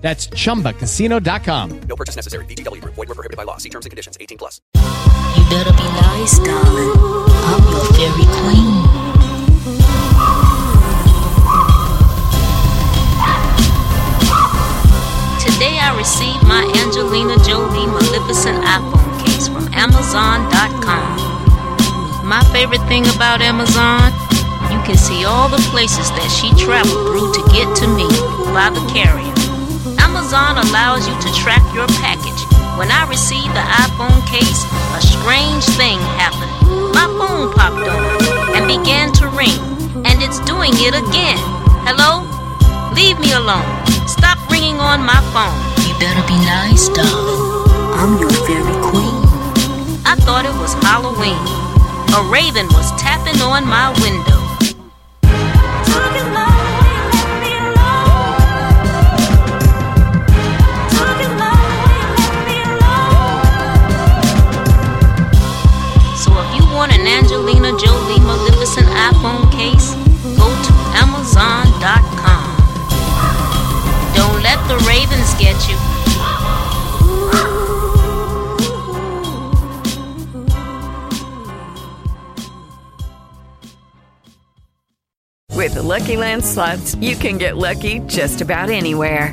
That's chumbacasino.com. No purchase necessary. VGW Group. Void were prohibited by law. See terms and conditions. 18 plus. You better be nice, darling. I'm your fairy queen. Today I received my Angelina Jolie Maleficent iPhone case from Amazon.com. My favorite thing about Amazon, you can see all the places that she traveled through to get to me by the carrier. Amazon allows you to track your package. When I received the iPhone case, a strange thing happened. My phone popped on and began to ring, and it's doing it again. Hello? Leave me alone. Stop ringing on my phone. You better be nice, darling. I'm your fairy queen. I thought it was Halloween. A raven was tapping on my window. Jolie Maleficent iPhone case, go to Amazon.com. Don't let the ravens get you. With the Lucky Land slots, you can get lucky just about anywhere.